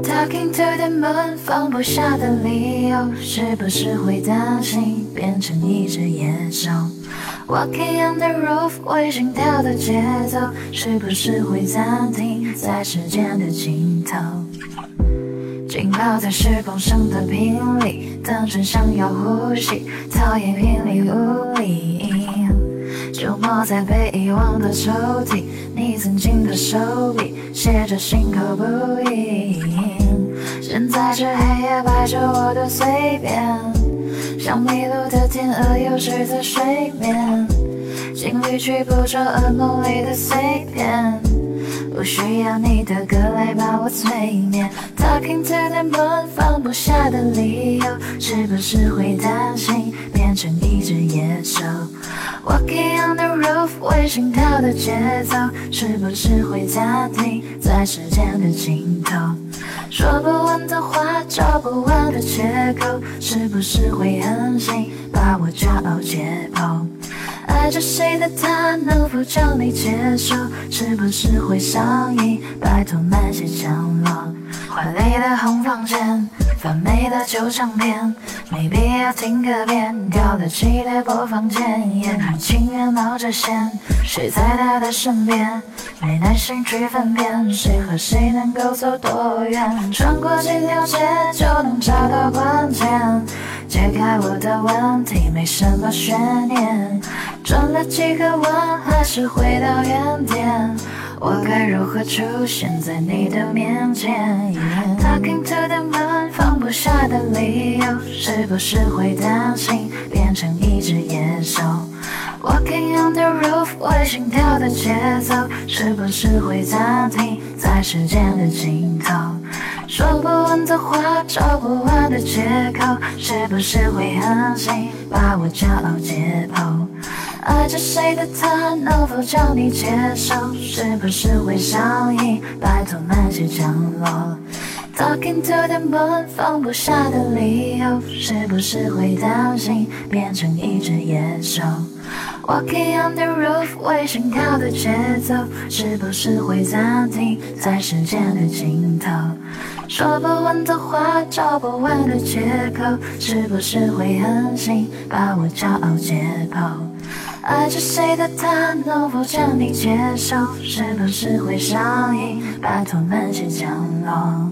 Talking to the moon，放不下的理由，是不是会担心变成一只野兽？Walking on the roof，为心跳的节奏，是不是会暂停在时间的尽头？浸泡在时光声的频里，当真想要呼吸，讨厌频率无力。在被遗忘的抽屉，你曾经的手笔写着心口不一。现在这黑夜摆着我的随便，像迷路的天鹅游失在水面，心里去捕捉噩梦里的碎片。不需要你的歌来把我催眠。Talking to the moon，不下的理由，是不是会担心变成一只野兽？Walking on the roof，为心跳的节奏，是不是会暂停在时间的尽头？说不完的话，找不完的借口，是不是会狠心把我骄傲解剖？爱着谁的他，能否将你接受？是不是会上瘾？拜托慢些降落。华丽的红房间，发霉的旧唱片，没必要听个遍。调得起的播放键，你情愿冒着险，睡在他的身边，没耐心去分辨谁和谁能够走多远。穿过几条街就能找到关键，解开我的问题没什么悬念。转了几个弯，还是回到原点。我该如何出现在你的面前？Talking to the moon，不下的理由，是不是会担心变成一只野兽？Walking on the roof，为心跳的节奏，是不是会暂停在时间的尽头？说不完的话，找不完的借口，是不是会狠心把我骄傲解剖？爱着谁的他，能否将你接受？是不是会上瘾？拜托慢些降落。Talking to the moon，放不下的理由，是不是会担心变成一只野兽？？Walking on the roof，为心跳的节奏，是不是会暂停在时间的尽头？说不完的话，找不完的借口，是不是会狠心把我骄傲解剖？爱着谁的他，能否将你接受？是不是会上瘾？拜托慢些降落。